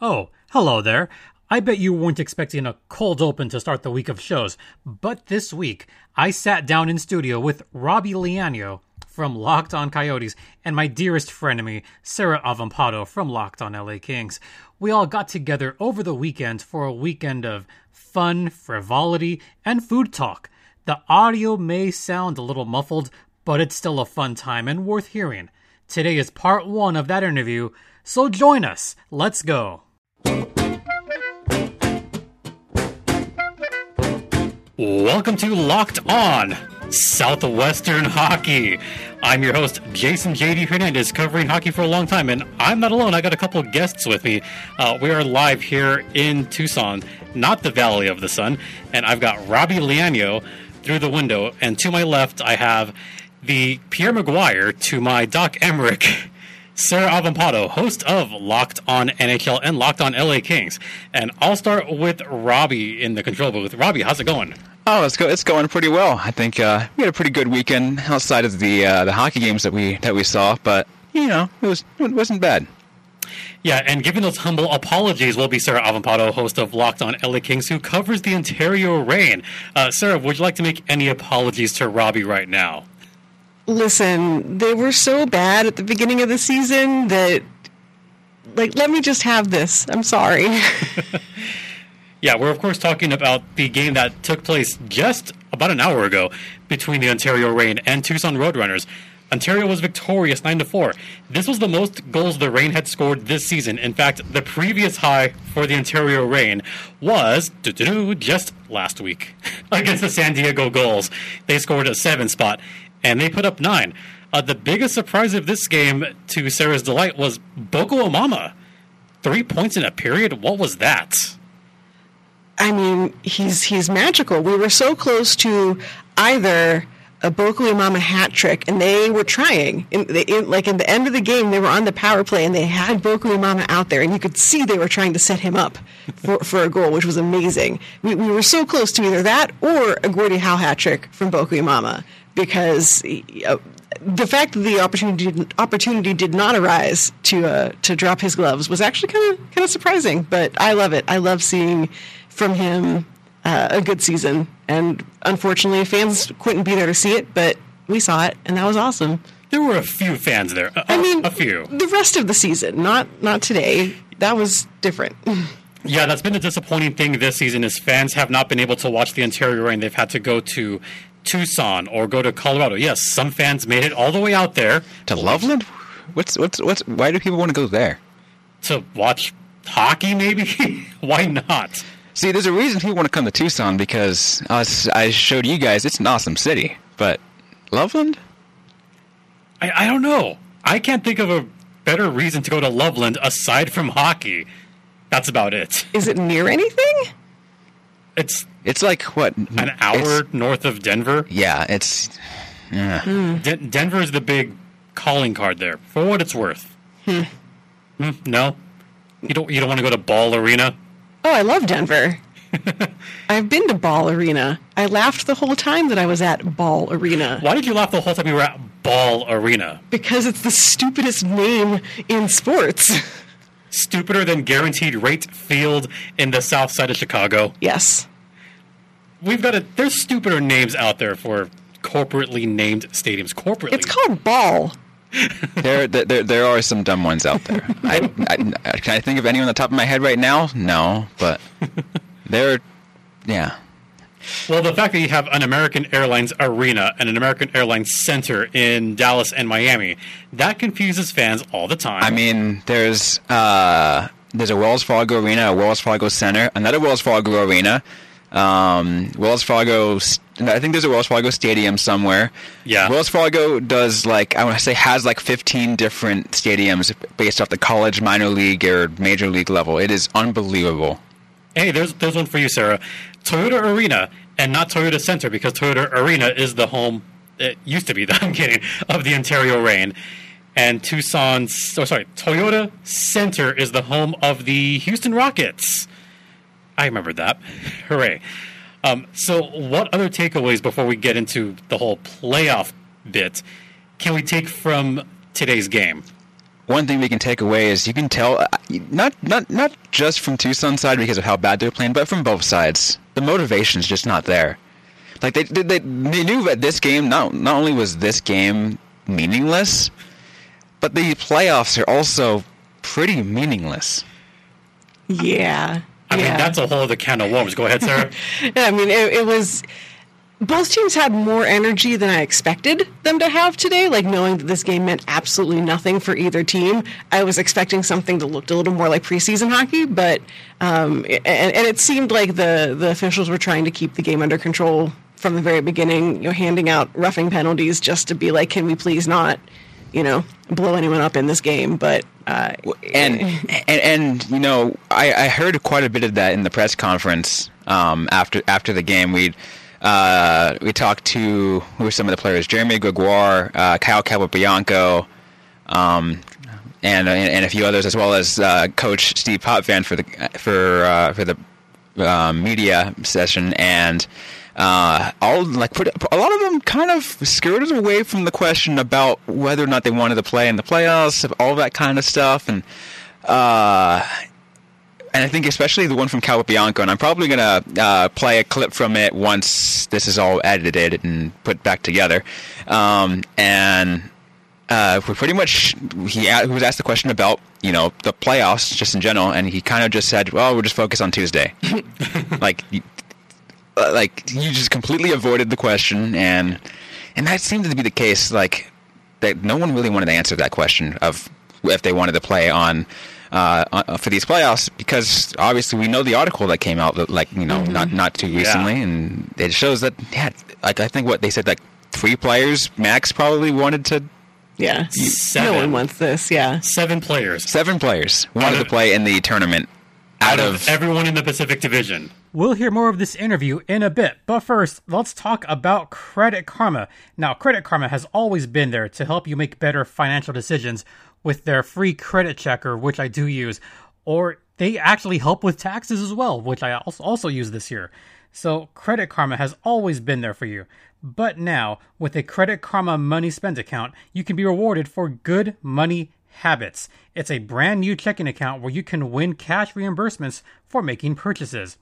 Oh, hello there. I bet you weren't expecting a cold open to start the week of shows, but this week I sat down in studio with Robbie Liano from Locked On Coyotes and my dearest frenemy, Sarah Avampado from Locked On LA Kings. We all got together over the weekend for a weekend of fun, frivolity, and food talk. The audio may sound a little muffled, but it's still a fun time and worth hearing. Today is part one of that interview, so join us. Let's go. Welcome to Locked On Southwestern Hockey. I'm your host, Jason JD Hernandez, covering hockey for a long time, and I'm not alone. I got a couple guests with me. Uh, we are live here in Tucson, not the Valley of the Sun, and I've got Robbie Liano through the window, and to my left, I have the Pierre McGuire to my Doc Emrick. Sarah Avampado, host of Locked On NHL and Locked On LA Kings. And I'll start with Robbie in the control booth. Robbie, how's it going? Oh, it's go- it's going pretty well. I think uh, we had a pretty good weekend outside of the uh, the hockey games that we that we saw, but you know it was it wasn't bad. Yeah, and giving those humble apologies will be Sarah Avampado, host of Locked On LA Kings, who covers the Ontario Reign. Uh, Sarah, would you like to make any apologies to Robbie right now? Listen, they were so bad at the beginning of the season that, like, let me just have this. I'm sorry. yeah, we're of course talking about the game that took place just about an hour ago between the Ontario Reign and Tucson Roadrunners. Ontario was victorious 9 to 4. This was the most goals the Reign had scored this season. In fact, the previous high for the Ontario Reign was just last week against the San Diego Gulls. They scored a 7 spot and they put up nine. Uh, the biggest surprise of this game, to Sarah's delight, was Boko Imama. Three points in a period. What was that? I mean, he's he's magical. We were so close to either a Boko Imama hat trick, and they were trying. In, in, like in the end of the game, they were on the power play, and they had Boko Imama out there, and you could see they were trying to set him up for, for a goal, which was amazing. We, we were so close to either that or a Gordie Howe hat trick from Boko Imama because uh, the fact that the opportunity did, opportunity did not arise to uh, to drop his gloves was actually kind of kind of surprising. But I love it. I love seeing from him uh, a good season. And unfortunately, fans couldn't be there to see it, but we saw it, and that was awesome. There were a few fans there. A, I mean, a few. The rest of the season, not not today. That was different. Yeah, that's been a disappointing thing this season is fans have not been able to watch the Ontario Reign. They've had to go to Tucson or go to Colorado. Yes, some fans made it all the way out there to Loveland. What's what's what's? Why do people want to go there? To watch hockey, maybe? why not? See, there's a reason people want to come to Tucson because as I showed you guys, it's an awesome city. But Loveland? I, I don't know. I can't think of a better reason to go to Loveland aside from hockey. That's about it. Is it near anything? It's it's like what an hour north of Denver. Yeah, it's yeah. Hmm. De- Denver is the big calling card there. For what it's worth. Hmm. Hmm, no, you don't. You don't want to go to Ball Arena. Oh, I love Denver. I've been to Ball Arena. I laughed the whole time that I was at Ball Arena. Why did you laugh the whole time you were at Ball Arena? Because it's the stupidest name in sports. stupider than Guaranteed Rate Field in the south side of Chicago. Yes. We've got a. There's stupider names out there for corporately named stadiums. Corporately. It's called Ball. there, there, there are some dumb ones out there. I, I, can I think of any on the top of my head right now? No, but there, yeah. Well, the fact that you have an American Airlines arena and an American Airlines center in Dallas and Miami, that confuses fans all the time. I mean, there's uh, there's a Wells Fargo arena, a Wells Fargo center, another Wells Fargo arena, um, Wells Fargo. I think there's a Wells Fargo stadium somewhere. Yeah. Wells Fargo does like I want to say has like 15 different stadiums based off the college, minor league, or major league level. It is unbelievable. Hey, there's there's one for you, Sarah. Toyota Arena and not Toyota Center because Toyota Arena is the home. It used to be. I'm kidding. Of the Ontario Reign, and Tucson's. Oh, sorry. Toyota Center is the home of the Houston Rockets. I remember that. Hooray! Um, so, what other takeaways before we get into the whole playoff bit can we take from today's game? one thing we can take away is you can tell uh, not not not just from Tucson's side because of how bad they're playing, but from both sides. The motivation's just not there. Like they they they, they knew that this game not not only was this game meaningless, but the playoffs are also pretty meaningless. Yeah. I yeah. mean, that's a whole other can of worms. Go ahead, Sarah. yeah, I mean, it, it was. Both teams had more energy than I expected them to have today. Like knowing that this game meant absolutely nothing for either team, I was expecting something that looked a little more like preseason hockey. But um, and, and it seemed like the the officials were trying to keep the game under control from the very beginning. You know, handing out roughing penalties just to be like, can we please not, you know, blow anyone up in this game? But uh, and, and and you know I, I heard quite a bit of that in the press conference um, after after the game. We uh, we talked to who were some of the players: Jeremy Gregoire, uh, Kyle Capobianco, um, and and a few others, as well as uh, Coach Steve Potvin for the for uh, for the um, media session and. Uh, all like put a lot of them kind of skirted away from the question about whether or not they wanted to play in the playoffs, all that kind of stuff, and uh, and I think especially the one from Capobianco, and I'm probably gonna uh, play a clip from it once this is all edited and put back together, um, and. Uh, we pretty much he, was asked the question about you know the playoffs just in general, and he kind of just said, "Well, we're just focused on Tuesday." like uh, like you just completely avoided the question and and that seemed to be the case like that no one really wanted to answer that question of if they wanted to play on uh, uh, for these playoffs because obviously we know the article that came out that like you know mm-hmm. not not too recently yeah. and it shows that yeah like I think what they said like three players max probably wanted to yeah seven. no one wants this yeah seven players seven players wanted of, to play in the tournament out, out of, of everyone in the Pacific Division We'll hear more of this interview in a bit, but first, let's talk about Credit Karma. Now, Credit Karma has always been there to help you make better financial decisions with their free credit checker, which I do use, or they actually help with taxes as well, which I also use this year. So, Credit Karma has always been there for you. But now, with a Credit Karma Money Spend account, you can be rewarded for good money habits. It's a brand new checking account where you can win cash reimbursements for making purchases.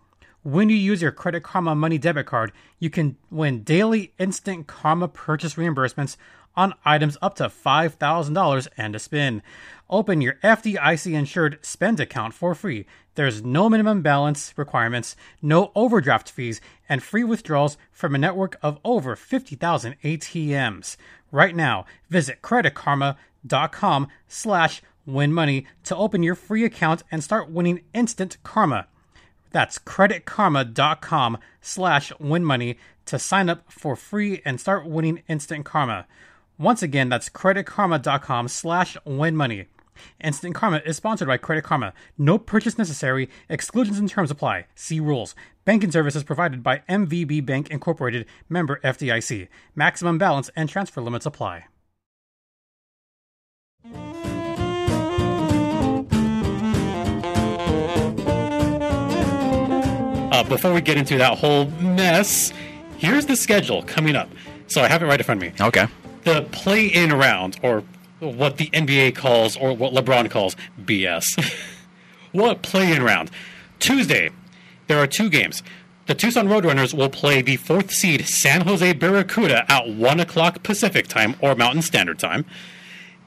When you use your Credit Karma Money debit card, you can win daily instant Karma purchase reimbursements on items up to $5,000 and a spin. Open your FDIC insured spend account for free. There's no minimum balance requirements, no overdraft fees, and free withdrawals from a network of over 50,000 ATMs. Right now, visit creditkarma.com slash win money to open your free account and start winning instant karma. That's creditkarma.com slash winmoney to sign up for free and start winning instant karma. Once again, that's creditkarma.com slash winmoney. Instant Karma is sponsored by Credit Karma. No purchase necessary. Exclusions and terms apply. See rules. Banking services provided by MVB Bank Incorporated, member FDIC. Maximum balance and transfer limits apply. Before we get into that whole mess, here's the schedule coming up. So I have it right in front of me. Okay. The play-in round, or what the NBA calls, or what LeBron calls BS. what play-in round? Tuesday, there are two games. The Tucson Roadrunners will play the fourth seed San Jose Barracuda at 1 o'clock Pacific time or Mountain Standard Time.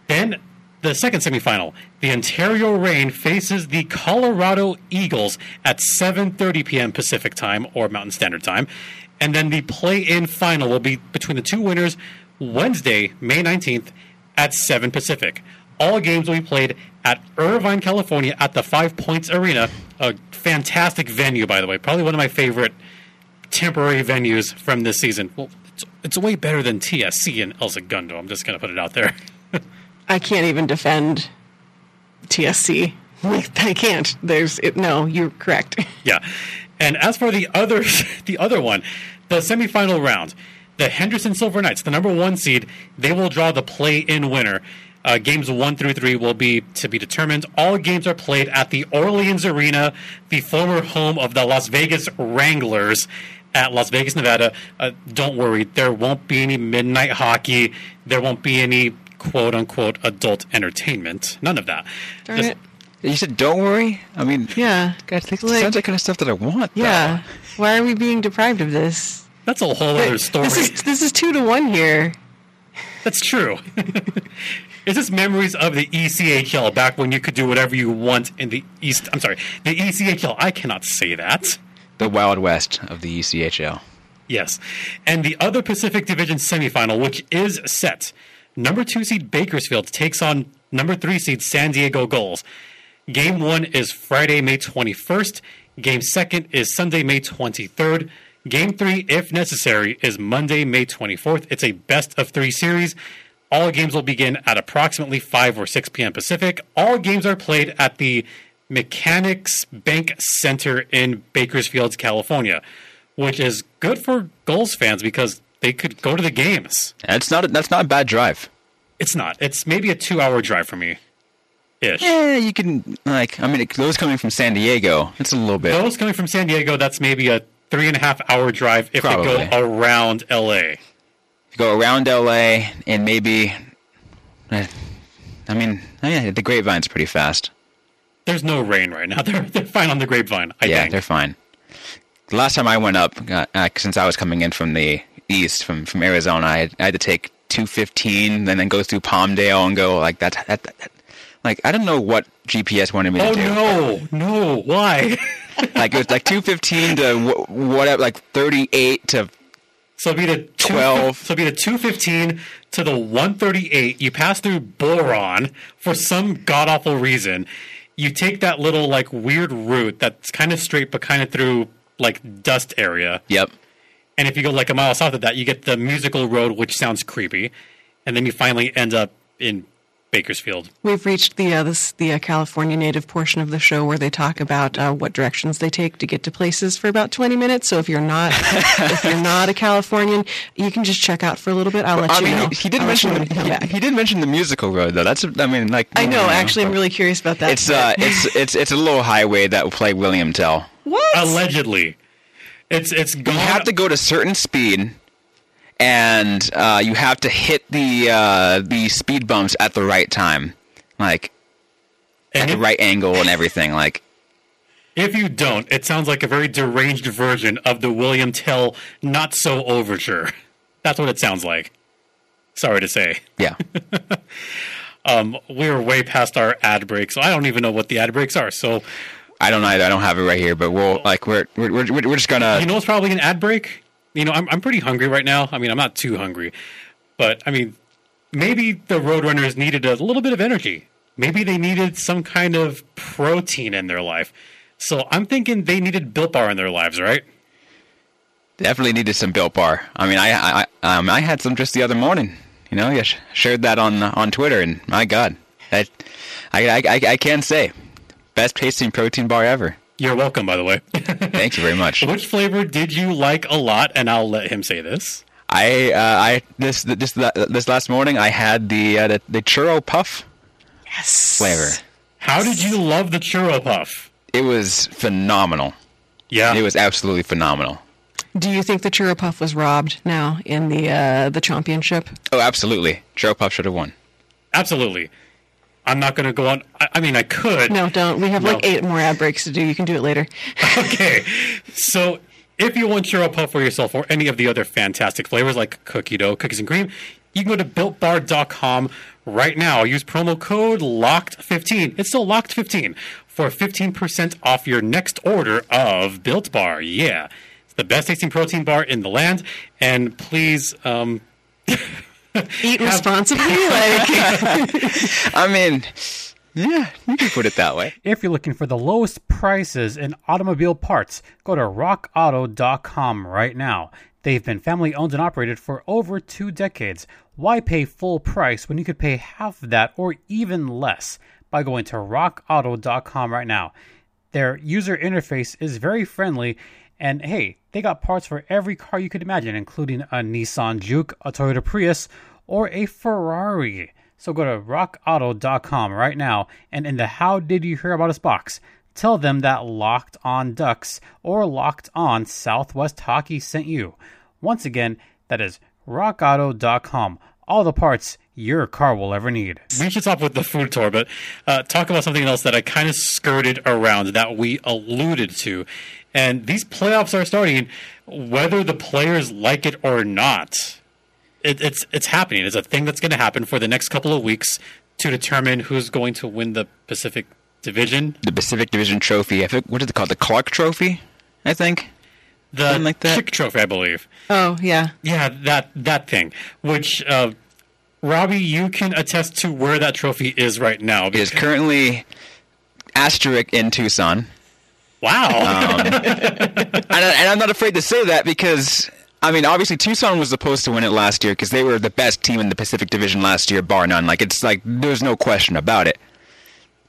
Then the second semifinal, the Ontario Reign faces the Colorado Eagles at 7:30 p.m. Pacific Time or Mountain Standard Time, and then the play-in final will be between the two winners Wednesday, May 19th at 7 Pacific. All games will be played at Irvine, California at the Five Points Arena, a fantastic venue by the way, probably one of my favorite temporary venues from this season. Well, it's, it's way better than TSC and El Segundo. I'm just going to put it out there. I can't even defend TSC. I can't. There's it, no. You're correct. Yeah, and as for the other, the other one, the semifinal round, the Henderson Silver Knights, the number one seed, they will draw the play-in winner. Uh, games one through three will be to be determined. All games are played at the Orleans Arena, the former home of the Las Vegas Wranglers at Las Vegas, Nevada. Uh, don't worry, there won't be any midnight hockey. There won't be any quote unquote adult entertainment. None of that. Darn Just- it. You said don't worry. I mean, Yeah. God, that Like- sounds like kind of stuff that I want. though. Yeah. Why are we being deprived of this? That's a whole other story. This is this is two to one here. That's true. It's just memories of the ECHL back when you could do whatever you want in the East. I'm sorry, the ECHL. I cannot say that. the Wild West of the ECHL. Yes. And the other Pacific Division semifinal, which is set, number two seed Bakersfield takes on number three seed San Diego Gulls. Game one is Friday, May 21st. Game second is Sunday, May 23rd. Game three, if necessary, is Monday, May 24th. It's a best of three series. All games will begin at approximately 5 or 6 p.m. Pacific. All games are played at the Mechanics Bank Center in Bakersfield, California, which is good for Gulls fans because they could go to the games. That's not a, that's not a bad drive. It's not. It's maybe a two hour drive for me. Ish. Yeah, you can like. I mean, those coming from San Diego, it's a little bit. Those coming from San Diego, that's maybe a three and a half hour drive if they go around LA. go around LA and maybe. eh, I mean, yeah, the Grapevine's pretty fast. There's no rain right now. They're, they're fine on the grapevine, I yeah, think. they're fine. The last time I went up, uh, uh, since I was coming in from the east, from from Arizona, I had, I had to take 215, and then go through Palmdale and go like that. that, that, like I don't know what GPS wanted me to Oh do. no, no, why? Like it was like 215 to wh- whatever, like 38 to So be the two, 12. So be the two fifteen to the one thirty eight. You pass through Boron for some god awful reason. You take that little like weird route that's kind of straight but kind of through like dust area. yep. And if you go like a mile south of that, you get the musical road, which sounds creepy, and then you finally end up in Bakersfield. We've reached the uh, this, the uh, California native portion of the show where they talk about uh, what directions they take to get to places for about 20 minutes. So if you're not if you're not a Californian, you can just check out for a little bit. I'll let I you mean, know. he, he did I'll mention know the, when you come he, he did mention the musical road though. That's I mean like I know. you Actually, I'm really curious about that. It's uh it's it's it's a little highway that will play William Tell. what? Allegedly, it's it's gone. You have to go to certain speed, and uh, you have to hit the uh, the speed bumps at the right time, like at and the right angle and everything. Like if you don't, it sounds like a very deranged version of the William Tell not so overture. That's what it sounds like. Sorry to say. yeah, Um, we're way past our ad break, so I don't even know what the ad breaks are. So I don't either. I don't have it right here, but we'll like we're we're we're, we're just gonna. you know, it's probably an ad break. You know, I'm I'm pretty hungry right now. I mean, I'm not too hungry, but I mean, maybe the Roadrunners needed a little bit of energy. Maybe they needed some kind of protein in their life. So I'm thinking they needed Built Bar in their lives, right? definitely needed some built bar. I mean, I I um I had some just the other morning. You know, yeah, sh- shared that on on Twitter, and my God, that I I I, I can say best tasting protein bar ever. You're welcome, by the way. Thank you very much. Which flavor did you like a lot? And I'll let him say this. I uh, I this this this last morning I had the uh, the, the churro puff yes. flavor. How did you love the churro puff? It was phenomenal. Yeah, It was absolutely phenomenal. Do you think the churro puff was robbed now in the uh, the championship? Oh, absolutely. Churro puff should have won. absolutely. I'm not going to go on. I, mean, I could. No, don't. We have like eight more ad breaks to do. You can do it later. okay. So if you want churro puff for yourself or any of the other fantastic flavors like cookie dough, cookies and cream, you can go to builtbar.com right now. Use promo code LOCKED15. It's still LOCKED15 for 15% off your next order of Built Bar. Yeah. It's the best tasting protein bar in the land. And please, um, Eat responsibly. like I mean, yeah, you can put it that way. If you're looking for the lowest prices in automobile parts, go to rockauto.com right now. They've been family owned and operated for over two decades. Why pay full price when you could pay half of that or even less by going to rockauto.com right now? Their user interface is very friendly, and hey, they got parts for every car you could imagine, including a Nissan Juke, a Toyota Prius, or a Ferrari. So go to rockauto.com right now, and in the How Did You Hear About Us box, tell them that Locked On Ducks or Locked On Southwest Hockey sent you. Once again, that is rockauto.com. All the parts your car will ever need. We should stop with the food tour, but uh, talk about something else that I kind of skirted around that we alluded to. And these playoffs are starting, whether the players like it or not. It, it's it's happening. It's a thing that's going to happen for the next couple of weeks to determine who's going to win the Pacific Division. The Pacific Division Trophy. I think what is it called? The Clark Trophy, I think. The Something like that? Chick Trophy, I believe. Oh yeah. Yeah, that that thing. Which uh, Robbie, you can attest to where that trophy is right now. It is currently asterisk in Tucson. Wow. and, I, and I'm not afraid to say that because I mean, obviously Tucson was supposed to win it last year because they were the best team in the Pacific Division last year, bar none. Like it's like there's no question about it.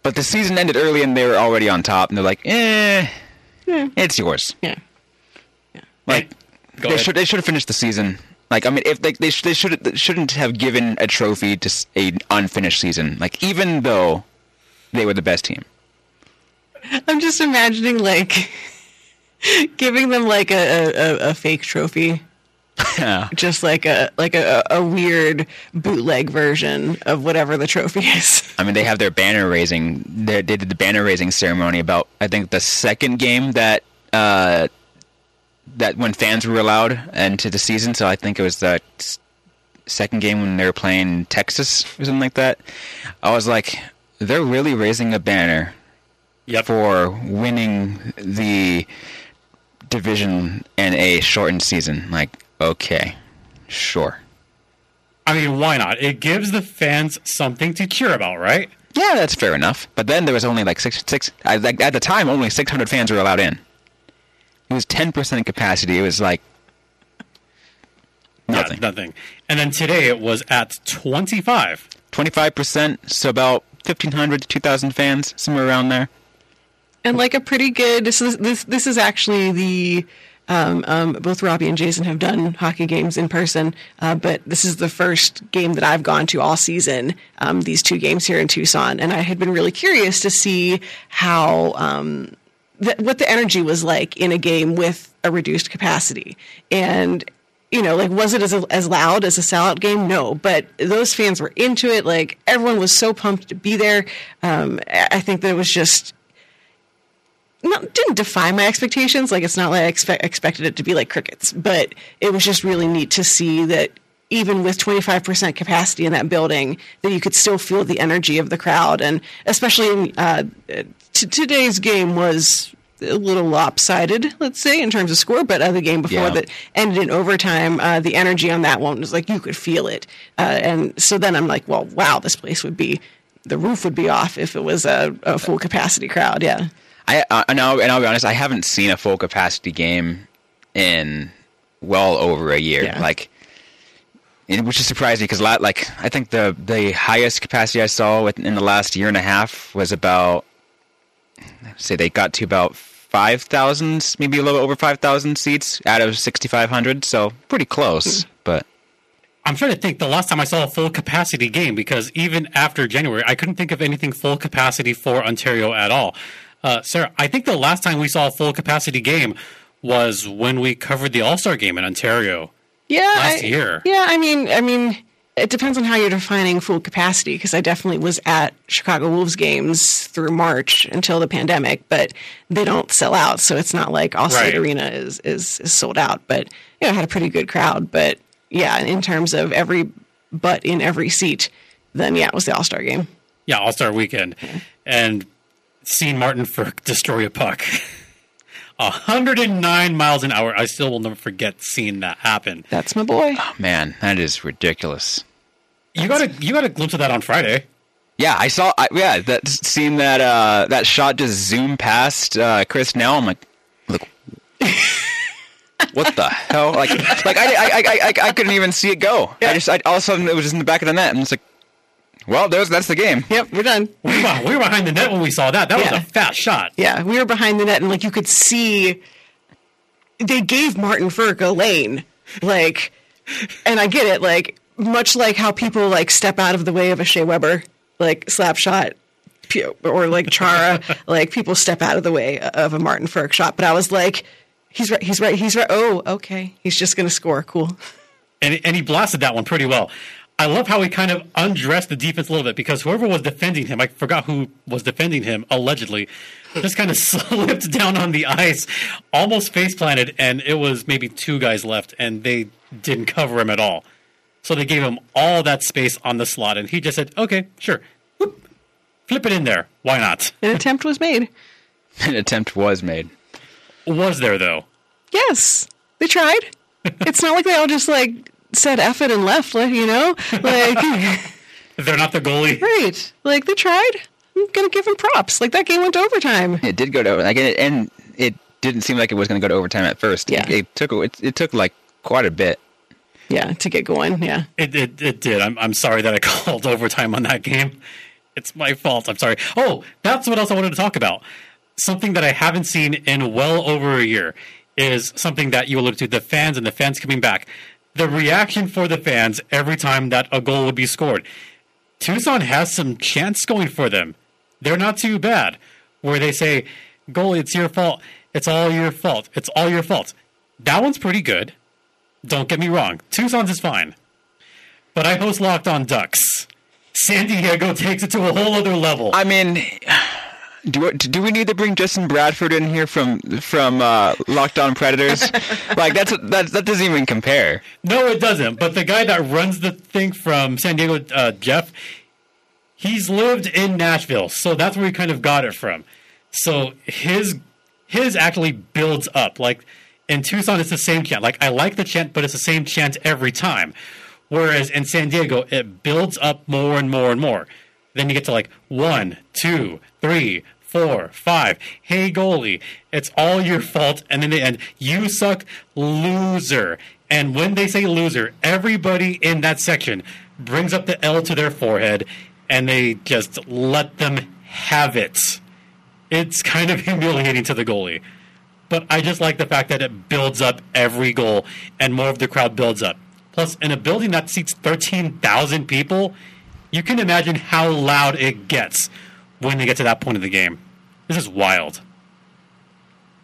But the season ended early and they were already on top, and they're like, eh, it's yours. Yeah. Yeah. Like Go they ahead. should they should have finished the season. Like I mean, if they they, sh- they should they shouldn't have given a trophy to s- a unfinished season. Like even though they were the best team. I'm just imagining like giving them like a, a, a fake trophy. Yeah. Just like a like a, a weird bootleg version of whatever the trophy is. I mean, they have their banner raising. They they did the banner raising ceremony about I think the second game that uh, that when fans were allowed into the season. So I think it was the second game when they were playing Texas or something like that. I was like, they're really raising a banner yep. for winning the division in a shortened season. Like, okay, sure. I mean, why not? It gives the fans something to cheer about, right? Yeah, that's fair enough. But then there was only like six, six. I, like at the time, only 600 fans were allowed in. It was 10% capacity. It was like nothing. Yeah, nothing. And then today it was at 25. 25%, so about 1,500 to 2,000 fans, somewhere around there. And like a pretty good this is this this is actually the um, um, both Robbie and Jason have done hockey games in person, uh, but this is the first game that I've gone to all season. Um, these two games here in Tucson, and I had been really curious to see how um, th- what the energy was like in a game with a reduced capacity. And you know, like was it as as loud as a sellout game? No, but those fans were into it. Like everyone was so pumped to be there. Um, I I think that it was just not didn't defy my expectations. Like it's not like I expect, expected it to be like crickets, but it was just really neat to see that even with 25% capacity in that building, that you could still feel the energy of the crowd, and especially in uh, t- today's game was a little lopsided, let's say, in terms of score, but uh, the game before Yeah. that ended in overtime, uh, the energy on that one was like you could feel it, uh, and so then I'm like, well, wow, this place would be. The roof would be off if it was a, a full capacity crowd. Yeah. I uh, and, I'll, and I'll be honest, I haven't seen a full capacity game in well over a year. Yeah. Like, and- which is surprising because like I think the the highest capacity I saw in the last year and a half was about say they got to about five thousand, maybe a little over five thousand seats out of sixty five hundred. So pretty close, but. I'm trying to think the last time I saw a full capacity game because even after January, I couldn't think of anything full capacity for Ontario at all. Uh, Sarah, I think the last time we saw a full capacity game was when we covered the All Star game in Ontario. Yeah, last I- year. Yeah, I mean, I mean, it depends on how you're defining full capacity. Because I definitely was at Chicago Wolves games through March until the pandemic, but they don't sell out, so it's not like Allstate Right. Arena is, is is sold out. But you know, had a pretty good crowd. But yeah, in terms of every butt in every seat, then yeah, it was the All Star game. Yeah, All Star weekend. And seeing Martin Frk destroy a puck. 109 miles an hour. I still will never forget seeing that happen. That's my boy. Oh Man, that is ridiculous. You got a you got a glimpse of that on Friday. Yeah, I saw. I, yeah, that seeing that uh, that shot just zoom past uh, Chris Now I'm like, look, what the hell? Like, like I, I, I, I, I couldn't even see it go. I just, I, all of a sudden, it was just in the back of the net, and it's like, well, there's that's the game. Yep, we're done. We were, we were behind the net when we saw that. That was a fast shot. Yeah, we were behind the net, and like you could see, they gave Martin Frk a lane, like, and I get it, like much like how people like step out of the way of a Shea Weber, like slap shot, or like Chara, like people step out of the way of a Martin Frk shot. But I was like, he's right, he's right, he's right. Oh, okay, he's just gonna score. Cool. and and he blasted that one pretty well. I love how he kind of undressed the defense a little bit because whoever was defending him, I forgot who was defending him allegedly, just kind of slipped down on the ice, almost face planted, and it was maybe two guys left, and they didn't cover him at all. So they gave him all that space on the slot, and he just said, "Okay, sure, Whoop. flip it in there. Why not?" An attempt was made. An attempt was made. Was there though? Yes, they tried. it's not like they all just like said F it and left, like, you know? Like, They're not the goalie. right. Like, they tried. I'm going to give them props. Like, that game went to overtime. It did go to like, and it, and it didn't seem like it was going to go to overtime at first. Yeah. It, it took it, it took like quite a bit. Yeah, to get going. Yeah. It, it, it did. I'm, I'm sorry that I called overtime on that game. It's my fault. I'm sorry. Oh, that's what else I wanted to talk about. Something that I haven't seen in well over a year is something that you alluded to the fans and the fans coming back. The reaction for the fans every time that a goal would be scored. Tucson has some chants going for them. They're not too bad. Where they say, goalie, it's your fault. It's all your fault. It's all your fault. That one's pretty good. Don't get me wrong. Tucson's is fine. But I host Locked on Ducks. San Diego takes it to a whole other level. I mean, do we- do we need to bring Justin Bradford in here from from uh, Locked On Predators? like that's that that doesn't even compare. No, it doesn't. But the guy that runs the thing from San Diego, uh, Jeff, he's lived in Nashville, so that's where he kind of got it from. So his his actually builds up. Like in Tucson, it's the same chant. Like I like the chant, but it's the same chant every time. Whereas in San Diego, it builds up more and more and more. Then you get to like one, two, three, four, five. Hey goalie, it's all your fault. And then they end, you suck, loser. And when they say loser, everybody in that section brings up the L to their forehead and they just let them have it. It's kind of humiliating to the goalie. But I just like the fact that it builds up every goal and more of the crowd builds up. Plus, in a building that seats 13,000 people, you can imagine how loud it gets when they get to that point of the game. This is wild.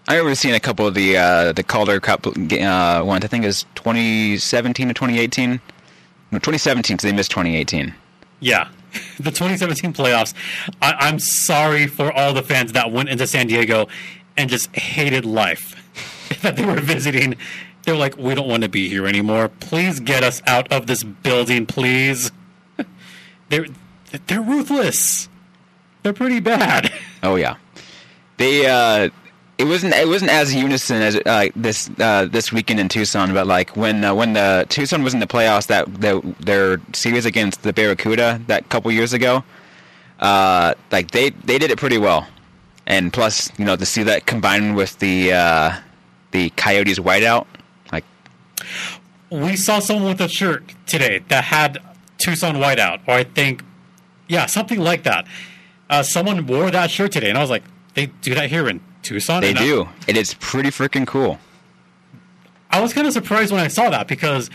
I remember seeing a couple of the uh, the Calder Cup uh, ones. I think it was 2017 to 2018. No, 2017 because they missed 2018. Yeah. The 2017 playoffs, I- I'm sorry for all the fans that went into San Diego and just hated life that they were visiting. They were like, we don't want to be here anymore. Please get us out of this building, please. They're, they're ruthless. They're pretty bad. Oh yeah, they. Uh, it wasn't. It wasn't as unison as uh, this uh, this weekend in Tucson. But like when uh, when the Tucson was in the playoffs, that, that their series against the Barracuda that couple years ago, uh, like they they did it pretty well. And plus, you know, to see that combined with the uh, the Coyotes whiteout, like we saw someone with a shirt today that had Tucson whiteout, or I think, yeah, something like that. Uh, someone wore that shirt today, and I was like, they do that here in Tucson. they do, And I- do, it is pretty freaking cool. I was kind of surprised when I saw that because,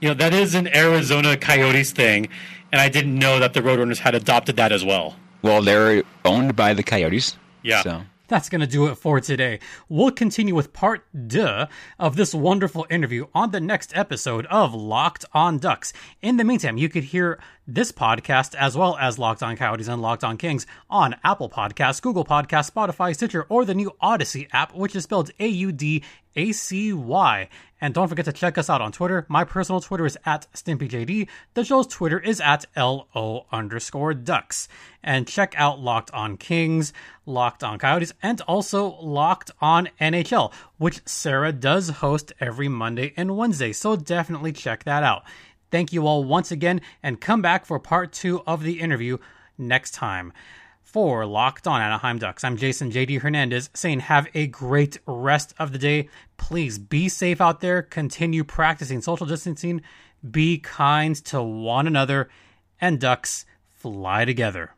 you know, that is an Arizona Coyotes thing, and I didn't know that the Roadrunners had adopted that as well. Well, they're owned by the Coyotes. Yeah. So That's going to do it for today. We'll continue with part deux of this wonderful interview on the next episode of Locked on Ducks. In the meantime, you could hear this podcast as well as Locked on Coyotes and Locked on Kings on Apple Podcasts, Google Podcasts, Spotify, Stitcher, or the new Audacy app, which is spelled A U D A C Y. And don't forget to check us out on Twitter. My personal Twitter is at StimpyJD. The show's Twitter is at LO underscore ducks. And check out Locked on Kings, Locked on Coyotes, and also Locked on NHL, which Sarah does host every Monday and Wednesday. So definitely check that out. Thank you all once again, and come back for part two of the interview next time. For Locked On Anaheim Ducks, I'm Jason JD Hernandez saying have a great rest of the day. Please be safe out there, continue practicing social distancing, be kind to one another, and Ducks fly together.